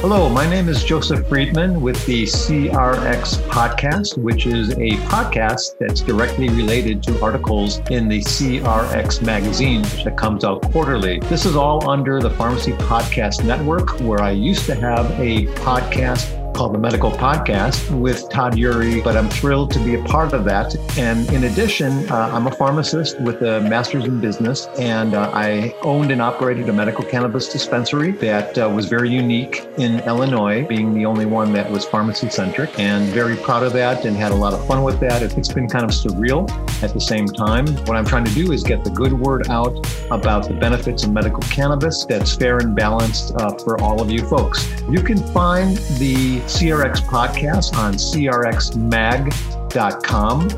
Hello, my name is Joseph Friedman with the CRX Podcast, which is a podcast that's directly related to articles in the CRX magazine, that comes out quarterly. This is all under the Pharmacy Podcast Network, where I used to have a podcast called the Medical Podcast with Todd Eury, but I'm thrilled to be a part of that. And in addition, uh, I'm a pharmacist with a master's in business, and uh, I owned and operated a medical cannabis dispensary that uh, was very unique in Illinois, being the only one that was pharmacy centric, and very proud of that and had a lot of fun with that. It's been kind of surreal at the same time. What I'm trying to do is get the good word out about the benefits of medical cannabis that's fair and balanced uh, for all of you folks. You can find the CRX podcast on crxmag.com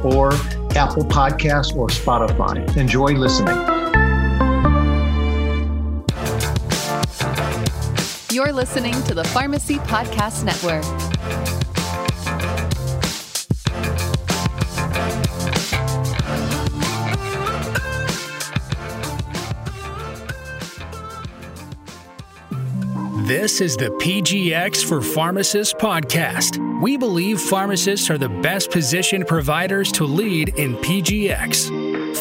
or Apple Podcasts or Spotify. Enjoy listening. You're listening to the Pharmacy Podcast Network. This is the PGX for Pharmacists podcast. We believe pharmacists are the best positioned providers to lead in PGX.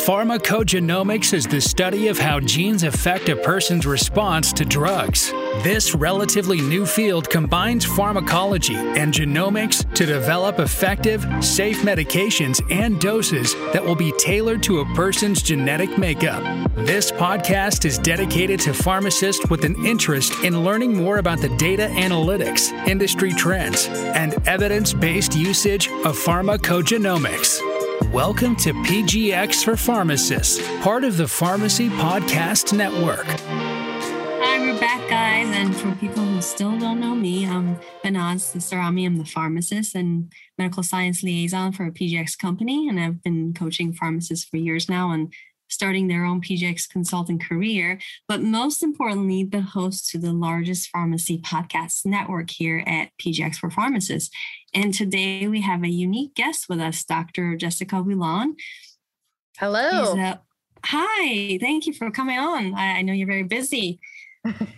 Pharmacogenomics is the study of how genes affect a person's response to drugs. This relatively new field combines pharmacology and genomics to develop effective, safe medications and doses that will be tailored to a person's genetic makeup. This podcast is dedicated to pharmacists with an interest in learning more about the data analytics, industry trends, and evidence based usage of pharmacogenomics. Welcome to PGX for Pharmacists, part of the Pharmacy Podcast Network. Hi, we're back, guys. And for people who still don't know me, I'm Banaz Sarami. I'm the pharmacist and medical science liaison for a PGX company. And I've been coaching pharmacists for years now and starting their own PGX consulting career, but most importantly, the host to the largest pharmacy podcast network here at PGX for Pharmacists. And today we have a unique guest with us, Dr. Jessica Whelan. Hello. A, hi, thank you for coming on. I, I know you're very busy,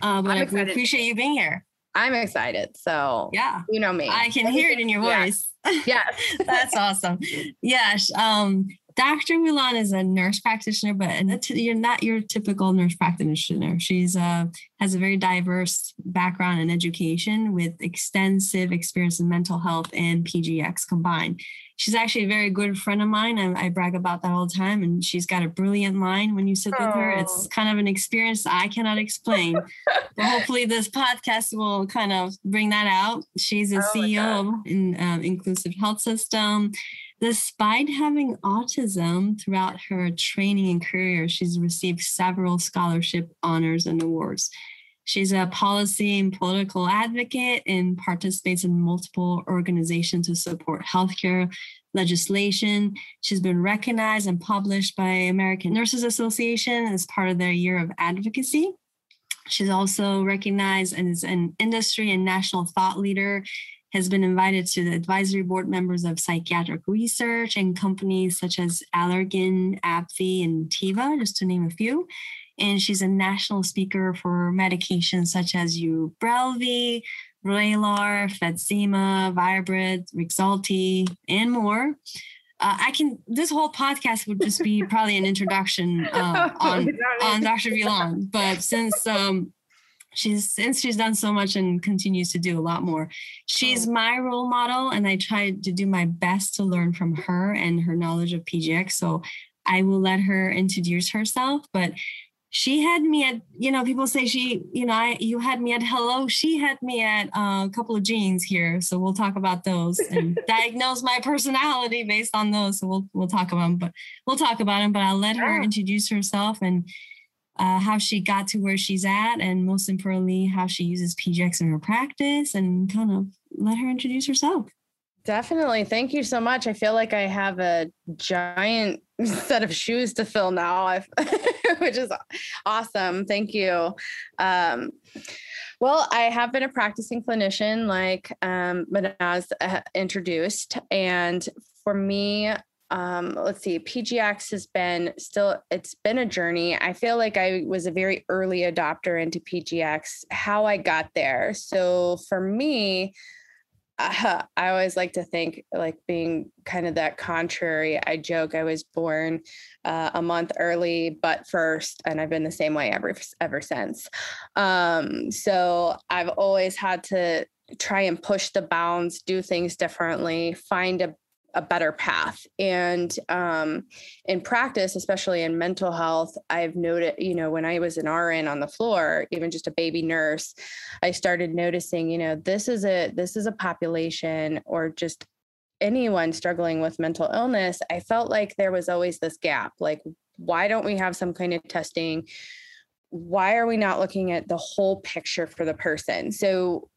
uh, but I appreciate you being here. I'm excited. So yeah, you know me. I can hear it in your voice. Yeah, yes. That's awesome. Yes. Um, Dr. Whelan is a nurse practitioner, but you're not your typical nurse practitioner. She's uh, has a very diverse background in education with extensive experience in mental health and PGX combined. She's actually a very good friend of mine. I, I brag about that all the time. And she's got a brilliant mind when you sit with her. It's kind of an experience I cannot explain. but hopefully, this podcast will kind of bring that out. She's a oh CEO in um, Inclusive Health System. Despite having autism throughout her training and career, she's received several scholarship honors and awards. She's a policy and political advocate and participates in multiple organizations to support healthcare legislation. She's been recognized and published by American Nurses Association as part of their year of advocacy. She's also recognized as an industry and national thought leader, has been invited to the advisory board members of psychiatric research and companies such as Allergan, AbbVie, and Teva, just to name a few. And she's a national speaker for medications such as Ubrelvy, Vraylar, Fetzima, Viibryd, Rexulti, and more. Uh, I can. This whole podcast would just be probably an introduction uh, on on Dr. Villan, but since um, she's since she's done so much and continues to do a lot more, she's Oh. my role model, and I try to do my best to learn from her and her knowledge of PGX. So I will let her introduce herself, but she had me at you know people say she you know I you had me at hello she had me at uh, a couple of genes here. So we'll talk about those and diagnose my personality based on those. So we'll we'll talk about them but we'll talk about them but I'll let her introduce herself and uh, how she got to where she's at and most importantly how she uses PGX in her practice and kind of let her introduce herself Definitely. Thank you so much. I feel like I have a giant set of shoes to fill now, which is awesome. Thank you. Um, well, I have been a practicing clinician, like um, Manaz uh, introduced. And for me, um, let's see, PGX has been still, it's been a journey. I feel like I was a very early adopter into PGX, how I got there. So for me, uh, I always like to think like being kind of that contrary. I joke I was born uh, a month early, but first, and I've been the same way ever ever since. Um, so I've always had to try and push the bounds, do things differently, find a a better path. And um, in practice, especially in mental health, I've noted, you know, when I was an RN on the floor, even just a baby nurse, I started noticing, you know, this is a this is a population or just anyone struggling with mental illness. I felt like there was always this gap. Like, why don't we have some kind of testing? Why are we not looking at the whole picture for the person? So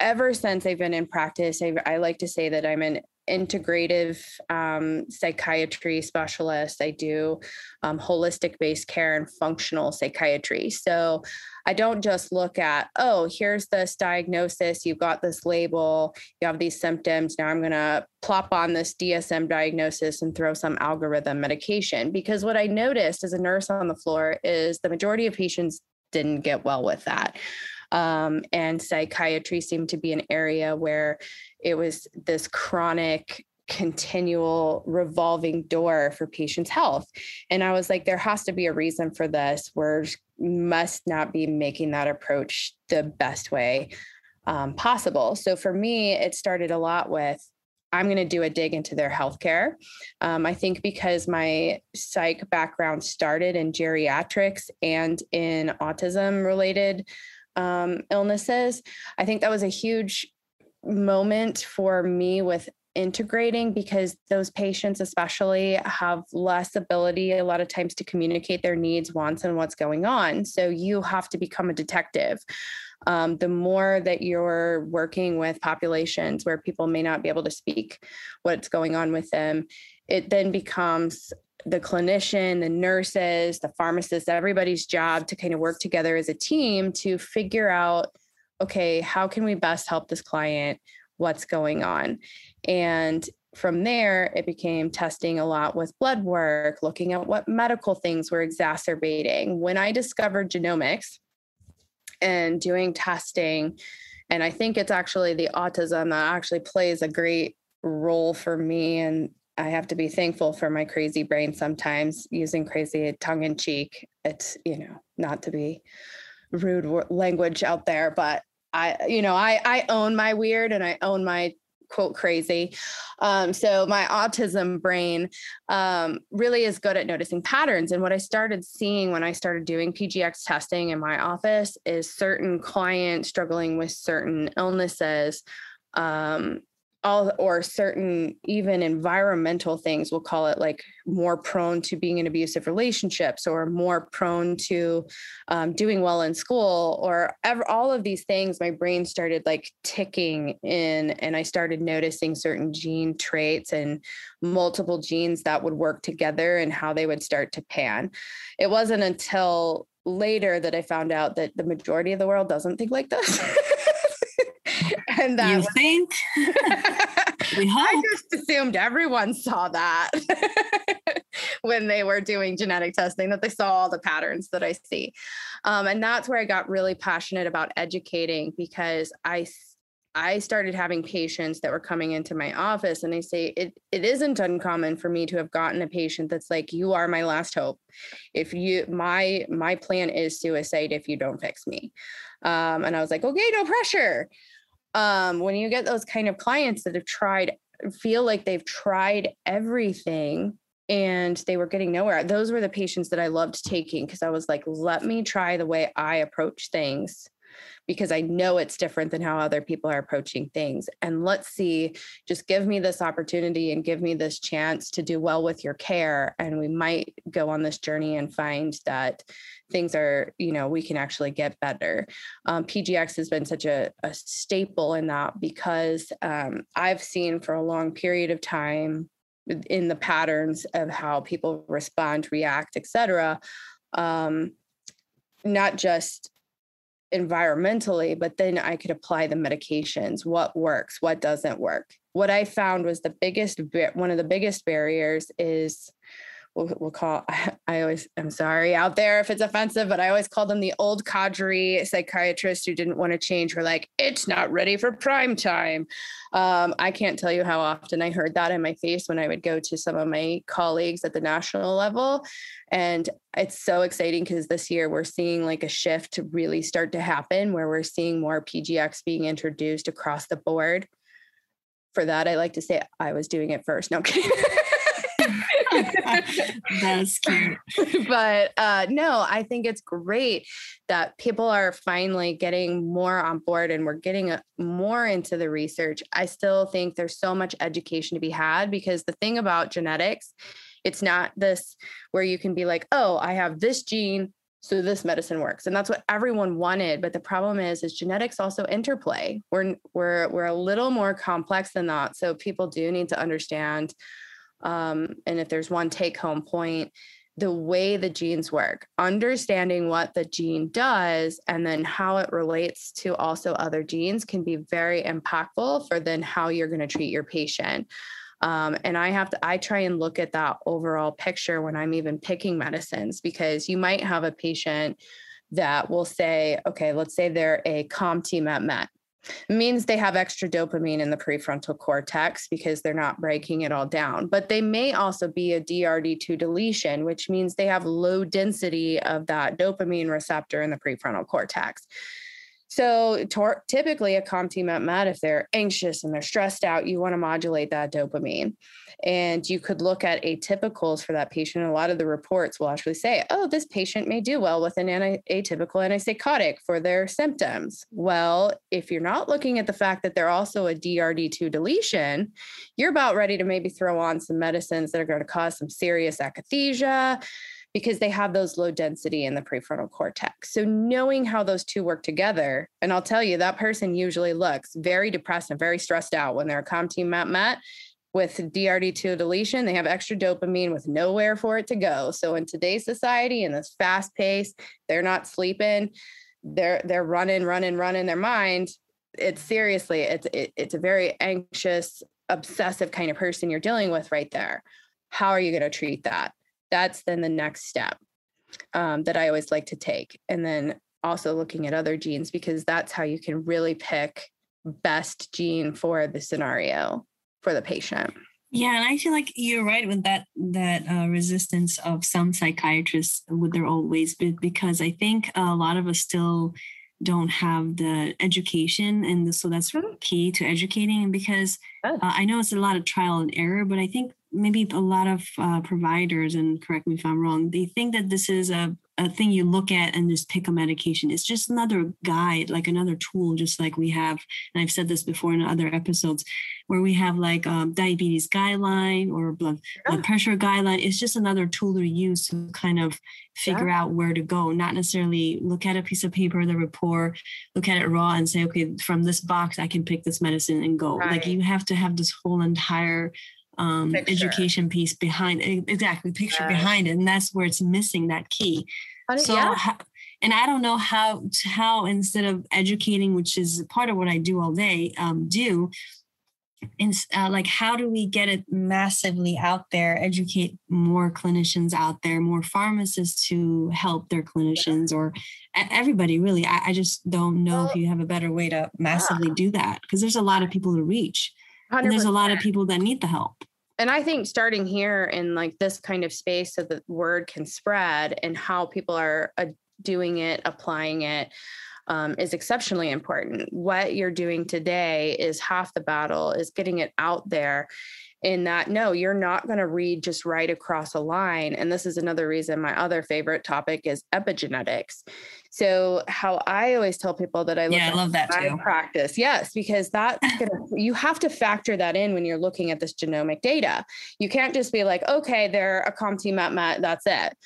ever since I've been in practice, I, I like to say that I'm an integrative um, psychiatry specialist. I do um, holistic based care and functional psychiatry. So I don't just look at, oh, here's this diagnosis, you've got this label, you have these symptoms. Now I'm going to plop on this DSM diagnosis and throw some algorithm medication. Because what I noticed as a nurse on the floor is the majority of patients didn't get well with that. Um, and psychiatry seemed to be an area where it was this chronic continual revolving door for patients' health. And I was like, there has to be a reason for this. We're must not be making that approach the best way um, possible. So for me, it started a lot with I'm going to do a dig into their healthcare. Um, I think because my psych background started in geriatrics and in autism related um, illnesses, I think that was a huge moment for me with integrating because those patients especially have less ability a lot of times to communicate their needs wants and what's going on. So you have to become a detective. Um, the more that you're working with populations where people may not be able to speak what's going on with them it then becomes the clinician the nurses the pharmacists everybody's job to kind of work together as a team to figure out okay how can we best help this client what's going on and from there, it became testing a lot with blood work, looking at what medical things were exacerbating. When I discovered genomics and doing testing, and I think it's actually the autism that actually plays a great role for me. And I have to be thankful for my crazy brain sometimes using crazy tongue in cheek. It's, you know, not to be rude language out there, but I, you know, I, I own my weird and I own my quote crazy. Um, so my autism brain um, really is good at noticing patterns. And what I started seeing when I started doing PGX testing in my office is certain clients struggling with certain illnesses. Um, all or certain even environmental things we'll call it like more prone to being in abusive relationships or more prone to um, doing well in school or ever, all of these things my brain started like ticking in and i started noticing certain gene traits and multiple genes that would work together and how they would start to pan. It wasn't until later that i found out that the majority of the world doesn't think like this and that you think we hope. I just assumed everyone saw that when they were doing genetic testing, that they saw all the patterns that I see. Um, and that's where I got really passionate about educating because I I started having patients that were coming into my office and they say it it isn't uncommon for me to have gotten a patient that's like you are my last hope. If you my my plan is suicide if you don't fix me. Um, and I was like, okay, no pressure um, when you get those kind of clients that have tried, feel like they've tried everything and they were getting nowhere. Those were the patients that I loved taking because I was like, let me try the way I approach things because I know it's different than how other people are approaching things. And let's see, just give me this opportunity and give me this chance to do well with your care. And we might go on this journey and find that things are, you know, we can actually get better. Um, PGX has been such a, a staple in that because um, I've seen for a long period of time in the patterns of how people respond, react, etc. Um, not just environmentally, but then I could apply the medications, what works, what doesn't work. What I found was the biggest, one of the biggest barriers is we'll, we'll call i always i'm sorry out there if it's offensive but i always call them the old cadre psychiatrists who didn't want to change were like it's not ready for prime time. Um, i can't tell you how often i heard that in my face when i would go to some of my colleagues at the national level and it's so exciting because this year we're seeing like a shift to really start to happen where we're seeing more pgx being introduced across the board. For that i like to say i was doing it first no kidding That's cute. but uh, no, I think it's great that people are finally getting more on board and we're getting a, more into the research. I still think there's so much education to be had because the thing about genetics, it's not this where you can be like, oh, I have this gene, so this medicine works and that's what everyone wanted but the problem is is genetics also interplay we're we're we're a little more complex than that so people do need to understand um, and if there's one take home point, the way the genes work, understanding what the gene does and then how it relates to also other genes can be very impactful for then how you're going to treat your patient. Um, and I have to, I try and look at that overall picture when I'm even picking medicines because you might have a patient that will say, okay, let's say they're a COMT MET means they have extra dopamine in the prefrontal cortex because they're not breaking it all down. But they may also be a DRD2 deletion, which means they have low density of that dopamine receptor in the prefrontal cortex. So tor- typically a COMT-MET, if they're anxious and they're stressed out, you want to modulate that dopamine. And you could look at atypicals for that patient. A lot of the reports will actually say, oh, this patient may do well with an anti- atypical antipsychotic for their symptoms. Well, if you're not looking at the fact that they're also a DRD2 deletion, you're about ready to maybe throw on some medicines that are going to cause some serious akathisia because they have those low density in the prefrontal cortex. So knowing how those two work together, and I'll tell you that person usually looks very depressed and very stressed out when they're a COMT MET with DRD2 deletion, they have extra dopamine with nowhere for it to go. So in today's society, in this fast pace, they're not sleeping, they're they're running, running, running their mind. It's seriously, it's it, it's a very anxious, obsessive kind of person you're dealing with right there. How are you going to treat that? That's then the next step um, that I always like to take. And then also looking at other genes because that's how you can really pick best gene for the scenario for the patient. Yeah, and I feel like you're right with that that uh, resistance of some psychiatrists with their old ways, because I think a lot of us still don't have the education, and so that's mm-hmm. key to educating. And because uh, I know it's a lot of trial and error, but I think maybe a lot of uh, providers, and correct me if I'm wrong, they think that this is a, a thing you look at and just pick a medication. It's just another guide, like another tool, just like we have. And I've said this before in other episodes, where we have like um, diabetes guideline or blood, blood pressure guideline. It's just another tool to use to kind of figure yeah. out where to go, not necessarily look at a piece of paper, the report, look at it raw and say, okay, from this box, I can pick this medicine and go. Right. Like you have to have this whole entire um, education piece behind exactly picture behind it and that's where it's missing that key. So yeah. how, and i don't know how how instead of educating which is part of what i do all day um, do and uh, like how do we get it massively out there educate more clinicians out there more pharmacists to help their clinicians or everybody really. I, I just don't know well, if you have a better way to massively yeah. do that because there's a lot of people to reach 100%. and there's a lot of people that need the help and I think starting here in like this kind of space so the word can spread and how people are uh, doing it, applying it, um, is exceptionally important. What you're doing today is half the battle, is getting it out there in that no you're not going to read just right across a line and this is another reason my other favorite topic is epigenetics so how i always tell people that i look yeah, I love that too. practice yes because that's gonna you have to factor that in when you're looking at this genomic data you can't just be like okay they're a COMT met that's it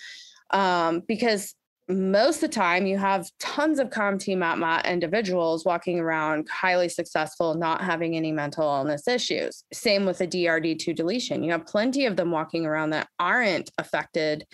um, because most of the time you have tons of COMT MET individuals walking around highly successful, not having any mental illness issues. Same with the DRD2 deletion. You have plenty of them walking around that aren't affected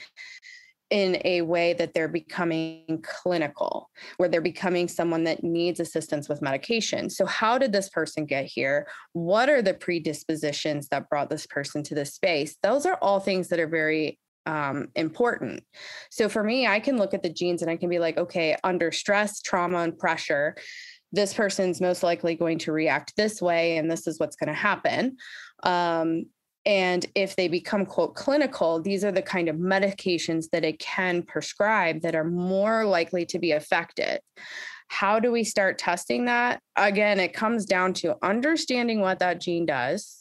in a way that they're becoming clinical, where they're becoming someone that needs assistance with medication. So, how did this person get here? What are the predispositions that brought this person to this space? Those are all things that are very um, important. So for me, I can look at the genes and I can be like, okay, under stress, trauma, and pressure, this person's most likely going to react this way, and this is what's going to happen. Um, and if they become quote clinical, these are the kind of medications that it can prescribe that are more likely to be affected. How do we start testing that? Again, it comes down to understanding what that gene does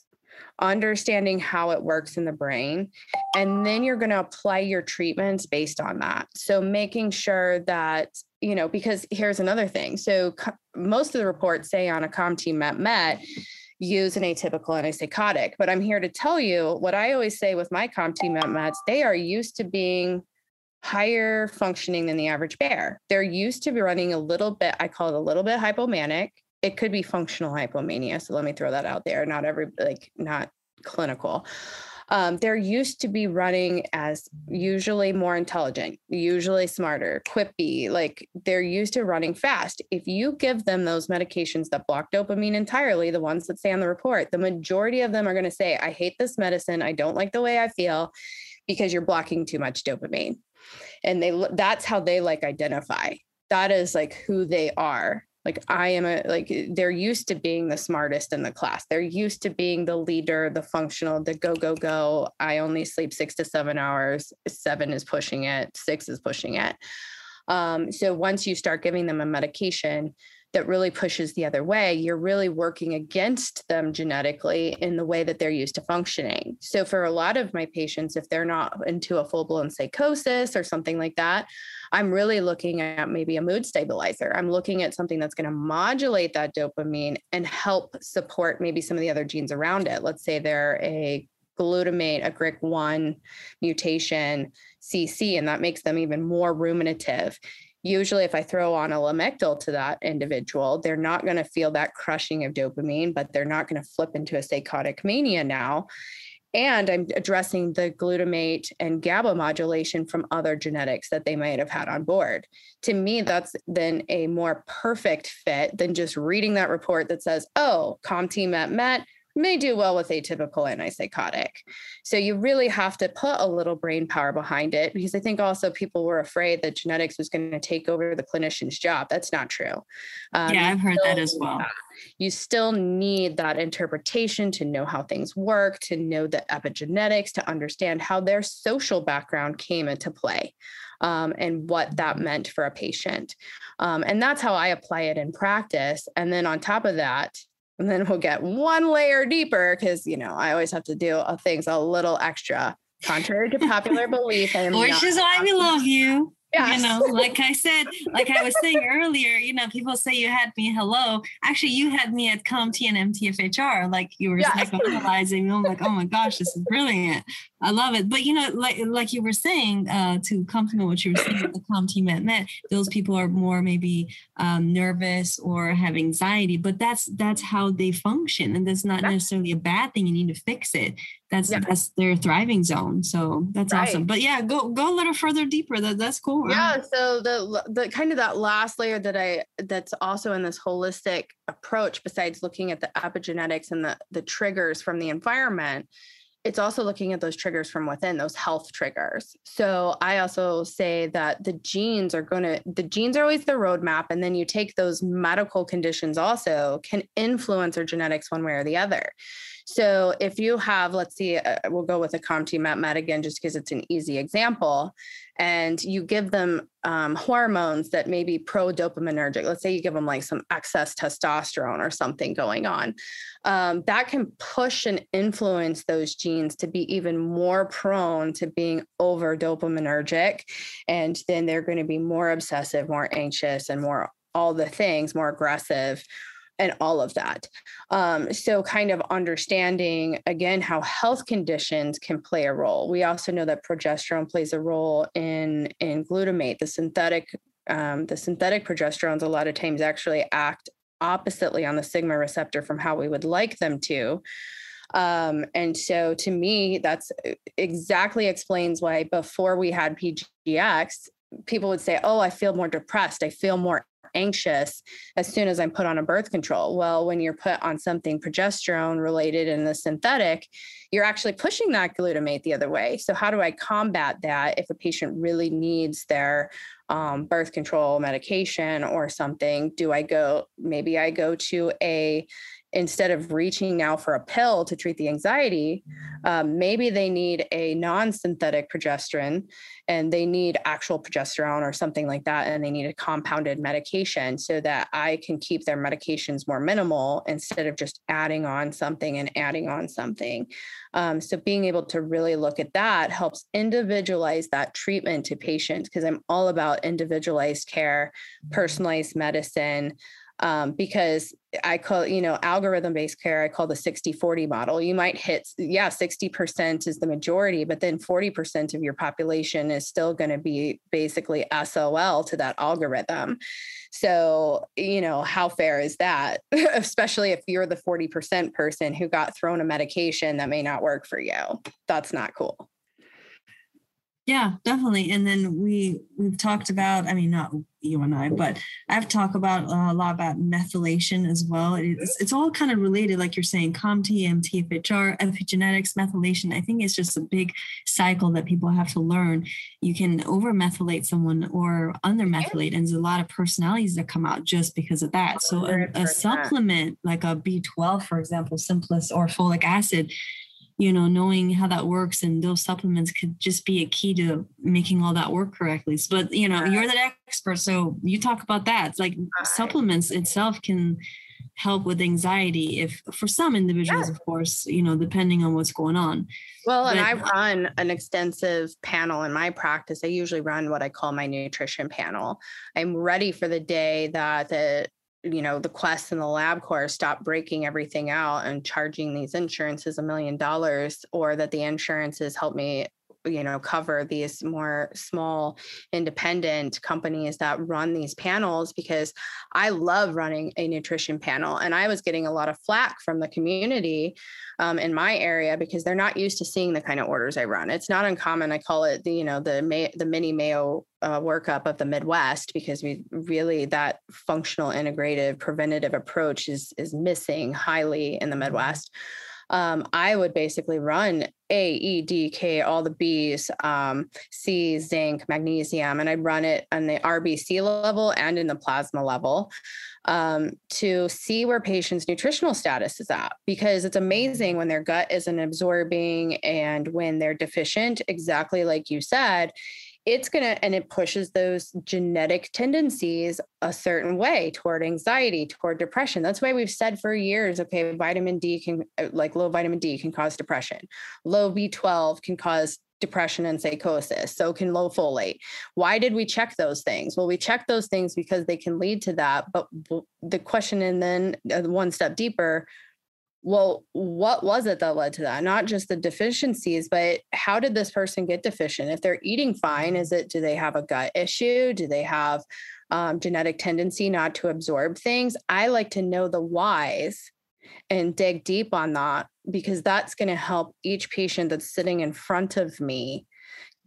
understanding how it works in the brain, and then you're going to apply your treatments based on that. So making sure that, you know, because here's another thing. So most of the reports say on a COMT MET MET, use an atypical antipsychotic. But I'm here to tell you what I always say with my COMT MET METs, they are used to being higher functioning than the average bear. They're used to be running a little bit, I call it a little bit hypomanic it could be functional hypomania. So let me throw that out there. Not every like not clinical. Um, they're used to be running as usually more intelligent, usually smarter, quippy, like they're used to running fast. If you give them those medications that block dopamine entirely, the ones that say on the report, the majority of them are going to say, I hate this medicine. I don't like the way I feel because you're blocking too much dopamine. And they that's how they like identify. That is like who they are like i am a like they're used to being the smartest in the class. They're used to being the leader the functional the go go go. I only sleep six to seven hours. Seven is pushing it. Six is pushing it. Um, so once you start giving them a medication that really pushes the other way, you're really working against them genetically in the way that they're used to functioning. So, for a lot of my patients, if they're not into a full blown psychosis or something like that, I'm really looking at maybe a mood stabilizer. I'm looking at something that's going to modulate that dopamine and help support maybe some of the other genes around it. Let's say they're a glutamate, a GRIK1 mutation, CC, and that makes them even more ruminative usually if i throw on a lamictal to that individual they're not going to feel that crushing of dopamine but they're not going to flip into a psychotic mania now. And i'm addressing the glutamate and gaba modulation from other genetics that they might have had on board. To me that's then a more perfect fit than just reading that report that says oh COMT MET MET may do well with atypical antipsychotic. So you really have to put a little brain power behind it because I think also people were afraid that genetics was going to take over the clinician's job. That's not true. Um, yeah, I've heard that as well. You still need that interpretation to know how things work, to know the epigenetics, to understand how their social background came into play. Um, and what that meant for a patient. Um, and that's how I apply it in practice. And then on top of that, and then we'll get one layer deeper because, you know, I always have to do uh, things a little extra. Contrary to popular belief, I which is why we love you. You know, like I said, like I was saying earlier, you know, people say you had me hello. Actually, you had me at COMT and MTFHR. Like you were yes. psychoanalyzing. I'm like, oh my gosh, this is brilliant. I love it. But you know, like like you were saying, uh, to compliment what you were saying at the COMT Met Met, those people are more maybe um, nervous or have anxiety, but that's that's how they function. And that's not necessarily a bad thing. You need to fix it that's yeah. that's their thriving zone so that's right. awesome but yeah go go a little further deeper that that's cool yeah so the the kind of that last layer that i that's also in this holistic approach besides looking at the epigenetics and the the triggers from the environment it's also looking at those triggers from within those health triggers. So i also say that the genes are going to the genes are always the roadmap and then you take those medical conditions also can influence our genetics one way or the other so if you have, let's see, uh, we'll go with a COMT Met Met again, just because it's an easy example, and you give them um, hormones that may be pro dopaminergic. Let's say you give them like some excess testosterone or something going on. Um, that can push and influence those genes to be even more prone to being over dopaminergic. And then they're going to be more obsessive, more anxious, and more all the things, more aggressive and all of that. Um, so, kind of understanding again how health conditions can play a role. We also know that progesterone plays a role in in glutamate. The synthetic um, the synthetic progesterones a lot of times actually act oppositely on the sigma receptor from how we would like them to. Um, and so to me, that's uh, exactly explains why before we had PGX, people would say, Oh, I feel more depressed. I feel more anxious as soon as I'm put on a birth control. Well, when you're put on something progesterone related in the synthetic, you're actually pushing that glutamate the other way. So, how do I combat that if a patient really needs their um, birth control medication or something? Do I go, maybe I go to a instead of reaching now for a pill to treat the anxiety, um, maybe they need a non synthetic progesterone and they need actual progesterone or something like that. And they need a compounded medication so that I can keep their medications more minimal instead of just adding on something and adding on something. Um, so being able to really look at that helps individualize that treatment to patients because I'm all about individualized care, personalized medicine um, because I call, you know, algorithm based care, I call the 60 40 model. You might hit, yeah, 60% is the majority, but then 40% of your population is still going to be basically SOL to that algorithm. So, you know, how fair is that? Especially if you're the 40% person who got thrown a medication that may not work for you. That's not cool. Yeah, definitely. And then we we've talked about, I mean, not you and I, but I've talked about uh, a lot about methylation as well. It's, it's all kind of related, like you're saying, COMT, MTFHR, epigenetics, methylation. I think it's just a big cycle that people have to learn. You can over methylate someone or under methylate, and there's a lot of personalities that come out just because of that. So a, a supplement like a B12, for example, Simplest or folic acid you know, knowing how that works and those supplements could just be a key to making all that work correctly. But you know, you're the expert, so you talk about that. It's like supplements itself can help with anxiety if for some individuals yeah. of course you know depending on what's going on well but, and i run an extensive panel in my practice i usually run what i call my nutrition panel i'm ready for the day that the you know the quest and the labcorp stop breaking everything out and charging these insurances a million dollars or that the insurances help me you know cover these more small independent companies that run these panels because i love running a nutrition panel and i was getting a lot of flack from the community um, in my area because they're not used to seeing the kind of orders i run. It's not uncommon i call it the you know the May, the mini mayo uh, workup of the midwest because we really that functional integrative preventative approach is is missing highly in the midwest um, I would basically run A, E, D, K, all the B's, um, C, zinc, magnesium, and I'd run it on the RBC level and in the plasma level um, to see where patients' nutritional status is at. Because it's amazing when their gut isn't absorbing and when they're deficient, exactly like you said it's going to and it pushes those genetic tendencies a certain way toward anxiety toward depression that's why we've said for years okay vitamin d can uh, like low vitamin d can cause depression low b12 can cause depression and psychosis. So can low folate. Why did we check those things? Well, we check those things because they can lead to that. But the question, and then uh, one step deeper, well, what was it that led to that? Not just the deficiencies, but how did this person get deficient? If they're eating fine, is it do they have a gut issue? Do they have um, genetic tendency not to absorb things? I like to know the whys and dig deep on that because that's going to help each patient that's sitting in front of me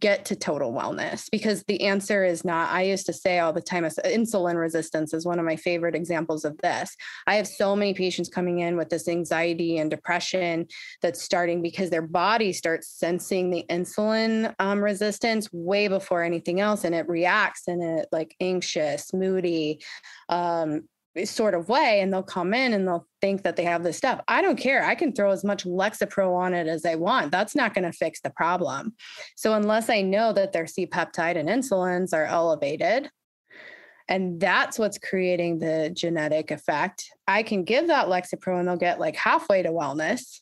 get to total wellness because the answer is not i used to say all the time insulin resistance is one of my favorite examples of this. I have so many patients coming in with this anxiety and depression that's starting because their body starts sensing the insulin um, resistance way before anything else and it reacts in it like anxious moody um, sort of way and they'll come in and they'll think that they have this stuff. I don't care. I can throw as much Lexapro on it as I want. That's not going to fix the problem. So unless I know that their C peptide and insulins are elevated, and that's what's creating the genetic effect, I can give that Lexapro and they'll get like halfway to wellness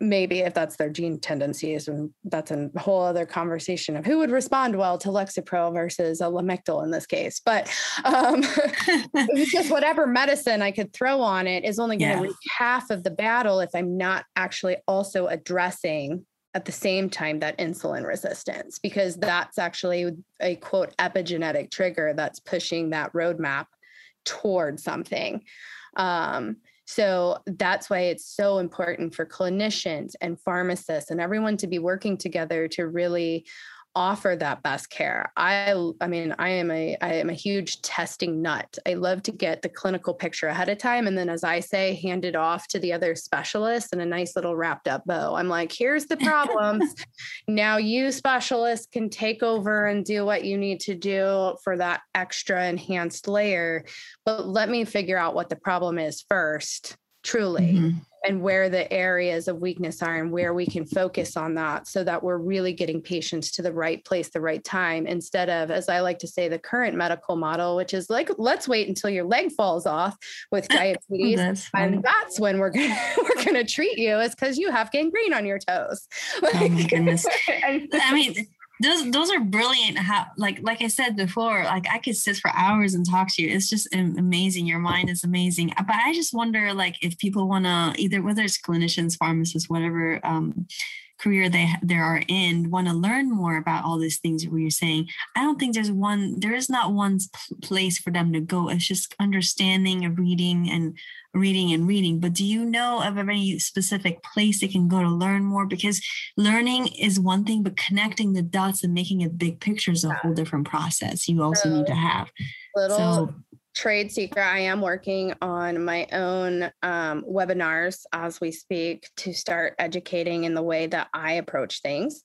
maybe if that's their gene tendencies and that's a whole other conversation of who would respond well to lexapro versus a lamictal in this case but um, just whatever medicine i could throw on it is only going to yeah. half of the battle if i'm not actually also addressing at the same time that insulin resistance because that's actually a quote epigenetic trigger that's pushing that roadmap toward something um, so that's why it's so important for clinicians and pharmacists and everyone to be working together to really offer that best care. I I mean, I am a I am a huge testing nut. I love to get the clinical picture ahead of time and then as I say, hand it off to the other specialists in a nice little wrapped up bow. I'm like, here's the problems. now you specialists can take over and do what you need to do for that extra enhanced layer. But let me figure out what the problem is first, truly. Mm-hmm. and where the areas of weakness are and where we can focus on that so that we're really getting patients to the right place the right time instead of as i like to say the current medical model which is like let's wait until your leg falls off with diabetes that's and that's when we're gonna we're gonna treat you is because you have gangrene on your toes. Oh my goodness. I mean those those are brilliant how like like i said before like i could sit for hours and talk to you. It's just amazing. Your mind is amazing. But i just wonder like if people want to either whether it's clinicians pharmacists whatever um, career they they are in want to learn more about all these things you're saying. I don't think there's one there is not one place for them to go. It's just understanding and reading and reading and reading but do you know of any specific place they can go to learn more? Because learning is one thing but connecting the dots and making a big picture is a whole different process you also so, need to have. little so trade secret i am working on my own um, webinars as we speak to start educating in the way that i approach things.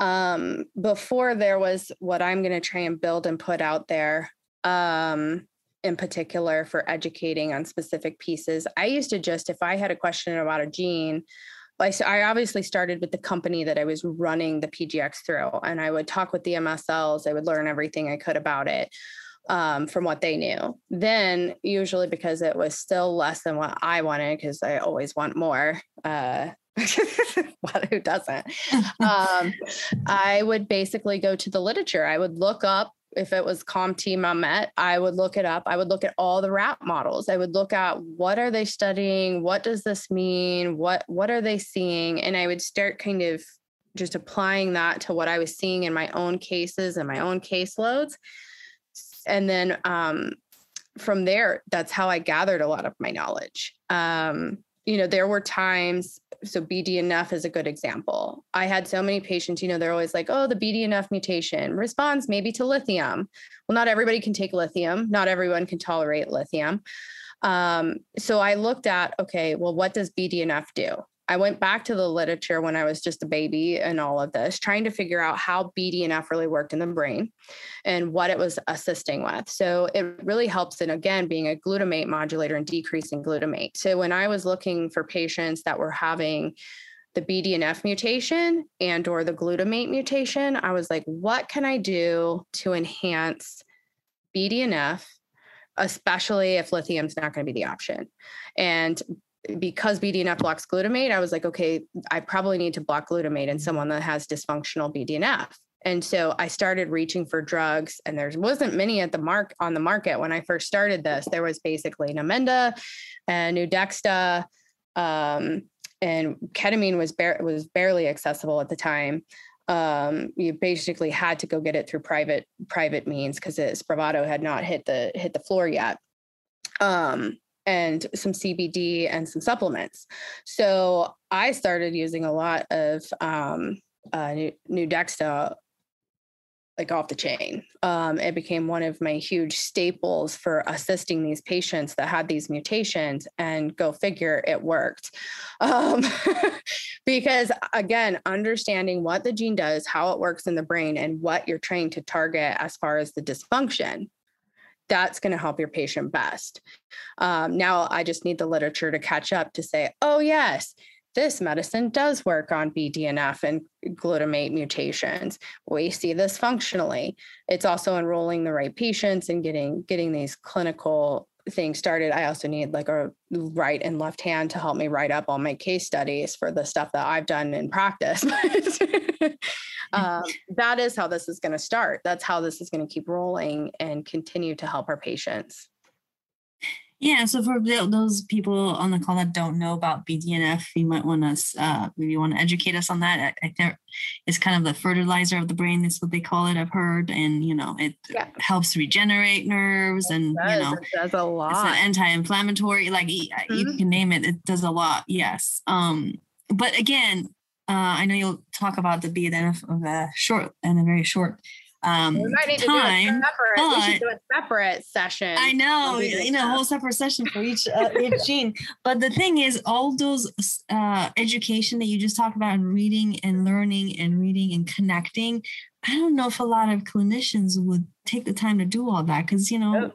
Um, before there was what i'm going to try and build and put out there um, in particular for educating on specific pieces. I used to just, if I had a question about a gene, I, I obviously started with the company that I was running the PGX through, and I would talk with the MSLs. I would learn everything I could about it um, from what they knew. Then, usually because it was still less than what I wanted, because I always want more. Uh, who doesn't? um, I would basically go to the literature. I would look up if it was COMT Met Met, I would look it up. I would look at all the rat models. I would look at what are they studying? What does this mean? What what are they seeing? And I would start kind of just applying that to what I was seeing in my own cases and my own caseloads. And then um, from there, that's how I gathered a lot of my knowledge. Um, you know, there were times so BDNF is a good example. I had so many patients, you know, they're always like, oh, the BDNF mutation responds maybe to lithium. Well, not everybody can take lithium, not everyone can tolerate lithium. Um, so I looked at, okay, well, what does BDNF do? I went back to the literature when I was just a baby and all of this, trying to figure out how BDNF really worked in the brain and what it was assisting with. So it really helps in, again, being a glutamate modulator and decreasing glutamate. So when I was looking for patients that were having the BDNF mutation and or the glutamate mutation, I was like, what can I do to enhance BDNF, especially if lithium's not going to be the option? And because BDNF blocks glutamate, I was like, okay, I probably need to block glutamate in someone that has dysfunctional BDNF. And so I started reaching for drugs, and there wasn't many at the mark on the market when I first started this. There was basically Namenda and Nuedexta, um, and ketamine was bar- was barely accessible at the time. Um, you basically had to go get it through private private means because Spravato had not hit the hit the floor yet. Um, and some CBD and some supplements. So I started using a lot of um, uh, Nuedexta like off the chain. Um, it became one of my huge staples for assisting these patients that had these mutations, and go figure, it worked. Um, because again, understanding what the gene does, how it works in the brain, and what you're trying to target as far as the dysfunction that's going to help your patient best. Um, now I just need the literature to catch up to say, oh, yes, this medicine does work on BDNF and glutamate mutations. We see this functionally. It's also enrolling the right patients and getting getting these clinical things started. I also need like a right and left hand to help me write up all my case studies for the stuff that I've done in practice. um, that is how this is going to start. That's how this is going to keep rolling and continue to help our patients. Yeah, so for those people on the call that don't know about BDNF, you might want to uh, maybe want to educate us on that. I, think it's kind of the fertilizer of the brain. That's what they call it. I've heard, and you know, it yeah. helps regenerate nerves, and does, you know, it does a lot. It's an anti-inflammatory. Like mm-hmm. you can name it. It does a lot. Yes. Um, but again, uh, I know you'll talk about the BDNF of a short and a very short um, we might need to time, do separate. we should do a separate session. I know, you know, a whole separate session for each uh, each gene. But the thing is, all those uh, education that you just talked about, and reading and learning and reading and connecting. I don't know if a lot of clinicians would take the time to do all that because you know. Oh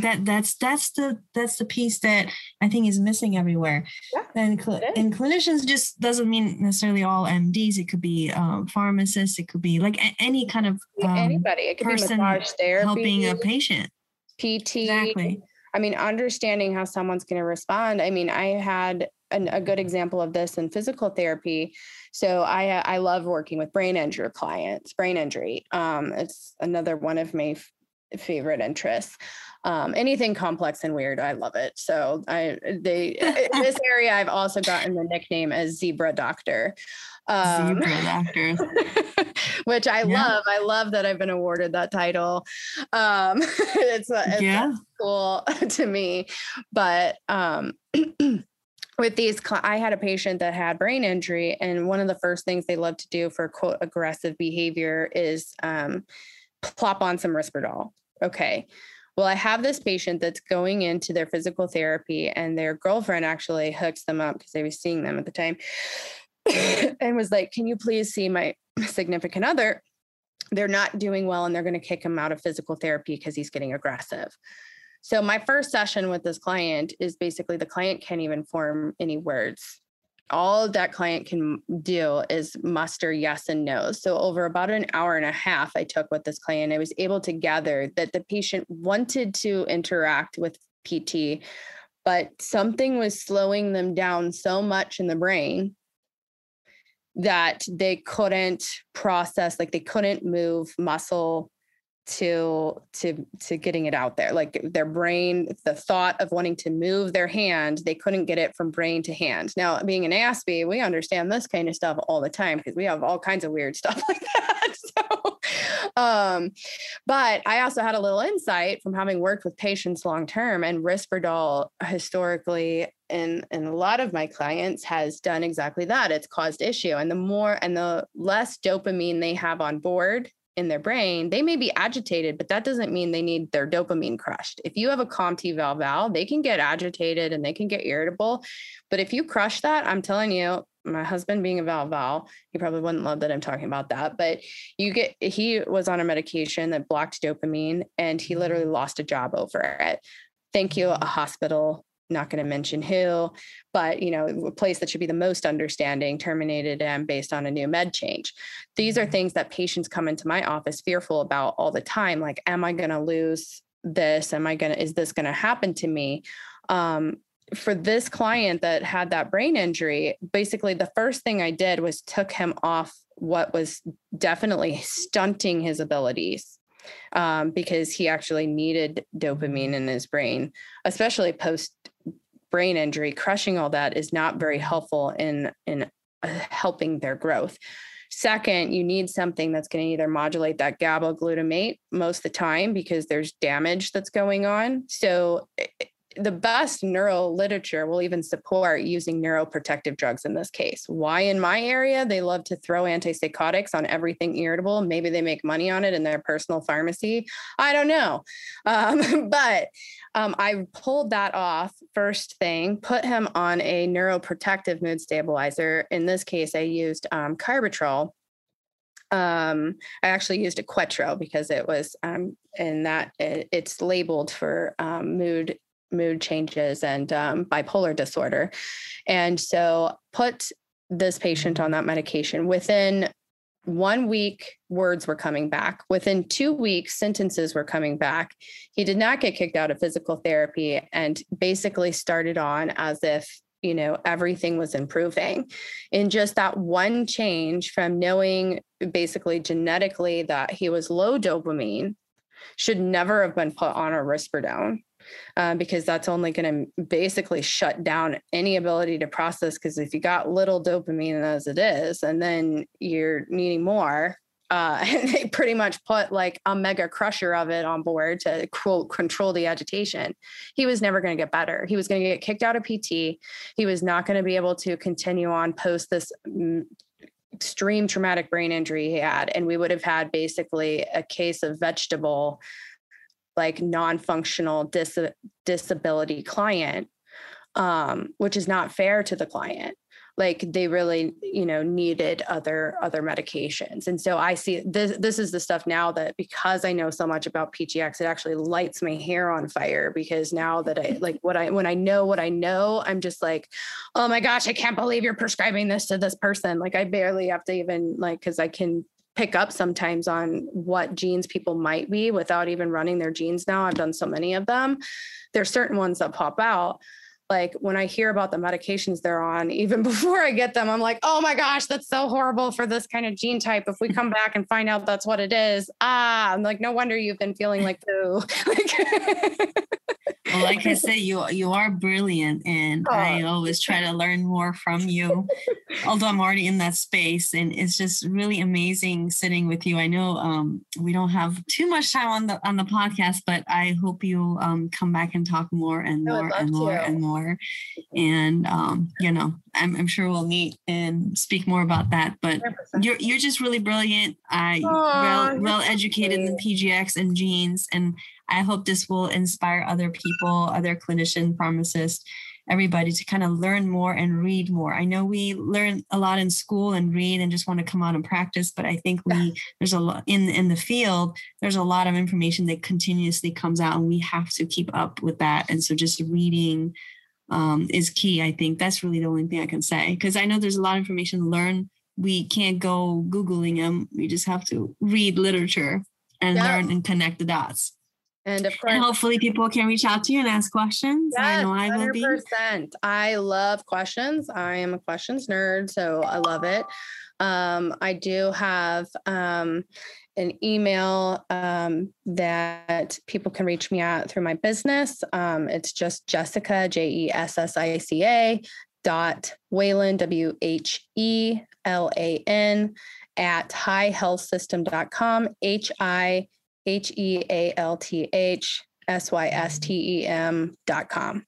that that's that's the that's the piece that I think is missing everywhere. Yeah, and cl- and clinicians just doesn't mean necessarily all MDs. It could be um, pharmacists. It could be like a- any kind of um, anybody. It could person be massage therapy, helping a patient. PT. Exactly. I mean, understanding how someone's going to respond. I mean, I had an, a good example of this in physical therapy. So I I love working with brain injury clients. Brain injury. Um, it's another one of my f- favorite interests um, anything complex and weird, I love it. So I they in this area, I've also gotten the nickname as Zebra Doctor. Um, Zebra Doctor, which I yeah. love. I love that I've been awarded that title. Um, it's, it's yeah. cool to me, but um, with these i had a patient that had brain injury and one of the first things they love to do for quote aggressive behavior is um, plop on some risperdal okay well, I have this patient that's going into their physical therapy, and their girlfriend actually hooks them up because they were seeing them at the time and was like, Can you please see my significant other? They're not doing well, and they're going to kick him out of physical therapy because he's getting aggressive. So, my first session with this client is basically the client can't even form any words all that client can do is muster yes and no. So, over about an hour and a half, I took with this client, I was able to gather that the patient wanted to interact with PT, but something was slowing them down so much in the brain that they couldn't process, like they couldn't move muscle to to to getting it out there. Like their brain the thought of wanting to move their hand they couldn't get it from brain to hand. Now being an aspie we understand this kind of stuff all the time because we have all kinds of weird stuff like that so um but i also had a little insight from having worked with patients long term and risperdal historically in in a lot of my clients has done exactly that. It's caused issue and the more and the less dopamine they have on board in their brain, they may be agitated, but that doesn't mean they need their dopamine crushed. If you have a COMT val val, they can get agitated and they can get irritable. But if you crush that, I'm telling you, my husband being a val val, he probably wouldn't love that I'm talking about that. But you get, he was on a medication that blocked dopamine and he literally mm. lost a job over it. Thank you, a hospital not going to mention who, but you know, a place that should be the most understanding terminated him based on a new med change. These are mm-hmm. things that patients come into my office fearful about all the time. Like, am I going to lose this? Am I going to, is this going to happen to me? Um, for this client that had that brain injury, basically the first thing I did was took him off what was definitely stunting his abilities um, because he actually needed dopamine in his brain, especially post brain injury. Crushing all that is not very helpful in in uh, helping their growth. Second, you need something that's going to either modulate that GABA glutamate most of the time because there's damage that's going on. So the best neural literature will even support using neuroprotective drugs in this case. Why in my area they love to throw antipsychotics on everything irritable? Maybe they make money on it in their personal pharmacy. I don't know, um, but um, I pulled that off first thing. Put him on a neuroprotective mood stabilizer. In this case, I used um, Carbatrol. Um, I actually used Equetro because it was um, in that it, it's labeled for um, mood mood changes and um, bipolar disorder. And so put this patient on that medication. Within one week, words were coming back. Within two weeks, sentences were coming back. He did not get kicked out of physical therapy and basically started on as if you know everything was improving in just that one change from knowing basically genetically that he was low dopamine should never have been put on a risperidone uh, because that's only going to basically shut down any ability to process. Because if you got little dopamine as it is, and then you're needing more, uh, and they pretty much put like a mega crusher of it on board to quote control the agitation. He was never going to get better. He was going to get kicked out of PT. He was not going to be able to continue on post this mm, extreme traumatic brain injury he had, and we would have had basically a case of vegetable like non-functional dis- disability client um, which is not fair to the client. Like they really you know needed other other medications. And so i see this this is the stuff now that because i know so much about pgx it actually lights my hair on fire because now that i like what i when i know what i know i'm just like oh my gosh i can't believe you're prescribing this to this person. Like i barely have to even like because i can pick up sometimes on what genes people might be without even running their genes now. I've done so many of them. There's certain ones that pop out. Like when I hear about the medications they're on, even before I get them, I'm like, oh my gosh, that's so horrible for this kind of gene type. If we come back and find out that's what it is, ah, I'm like, no wonder you've been feeling like poo. well, like I said, you you are brilliant, and oh. I always try to learn more from you. Although I'm already in that space, and it's just really amazing sitting with you. I know um, we don't have too much time on the on the podcast, but I hope you'll um, come back and talk more and more and more to. and more. And um, you know, I'm, I'm, sure we'll meet and speak more about that. But you you're you're just really brilliant. I well well educated in PGX and genes and I hope this will inspire other people, other clinician pharmacists, everybody to kind of learn more and read more. I know we learn a lot in school and read and just want to come out and practice, but I think we there's a lot in in the field. There's a lot of information that continuously comes out, and we have to keep up with that. And so, just reading um, is key. I think that's really the only thing I can say because I know there's a lot of information to learn. We can't go googling them. We just have to read literature and yeah. learn and connect the dots. And of course, and hopefully people can reach out to you and ask questions. Yes, I know I will 100%. be. I love questions. I am a questions nerd, so I love it. Um, I do have um, an email um, that people can reach me at through my business. Um, it's just Jessica, J E S S I C A dot Whelan, W H E L A N at hihealthsystem.com, H I H E A L T H S Y S T E M dot com.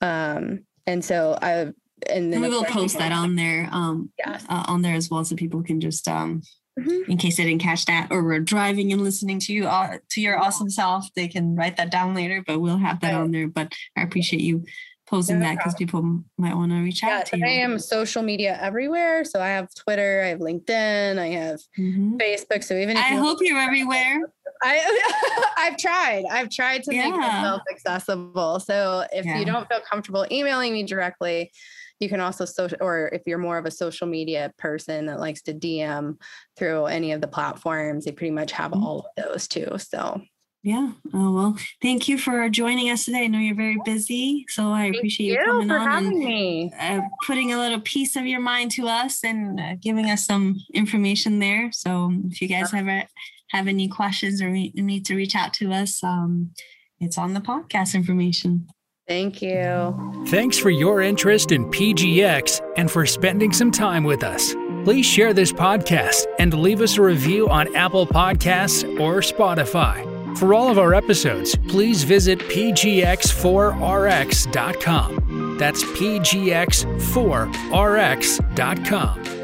Um, and so I and then we will post that on there um yes. Uh, on there as well so people can just um mm-hmm. in case they didn't catch that or we're driving and listening to you uh, to your awesome self they can write that down later but we'll have that right. on there but i appreciate you posing no that because people might want to reach out to you. I am social media everywhere. So I have Twitter, I have LinkedIn, I have mm-hmm. Facebook. So even if I you hope you're everywhere. I I've tried. I've tried to yeah. make myself accessible. So if yeah. you don't feel comfortable emailing me directly, you can also social or if you're more of a social media person that likes to DM through any of the platforms, they pretty much have mm-hmm. all of those too. So Yeah. Oh, well, thank you for joining us today. I know you're very busy, so I Thank appreciate you, you coming for on having and me. uh, putting a little piece of your mind to us and uh, giving us some information there. So if you guys ever have any questions or re- need to reach out to us, um, it's on the podcast information. Thank you. Thanks for your interest in PGX and for spending some time with us. Please share this podcast and leave us a review on Apple Podcasts or Spotify. For all of our episodes, please visit pgx4rx.com. That's pgx4rx.com.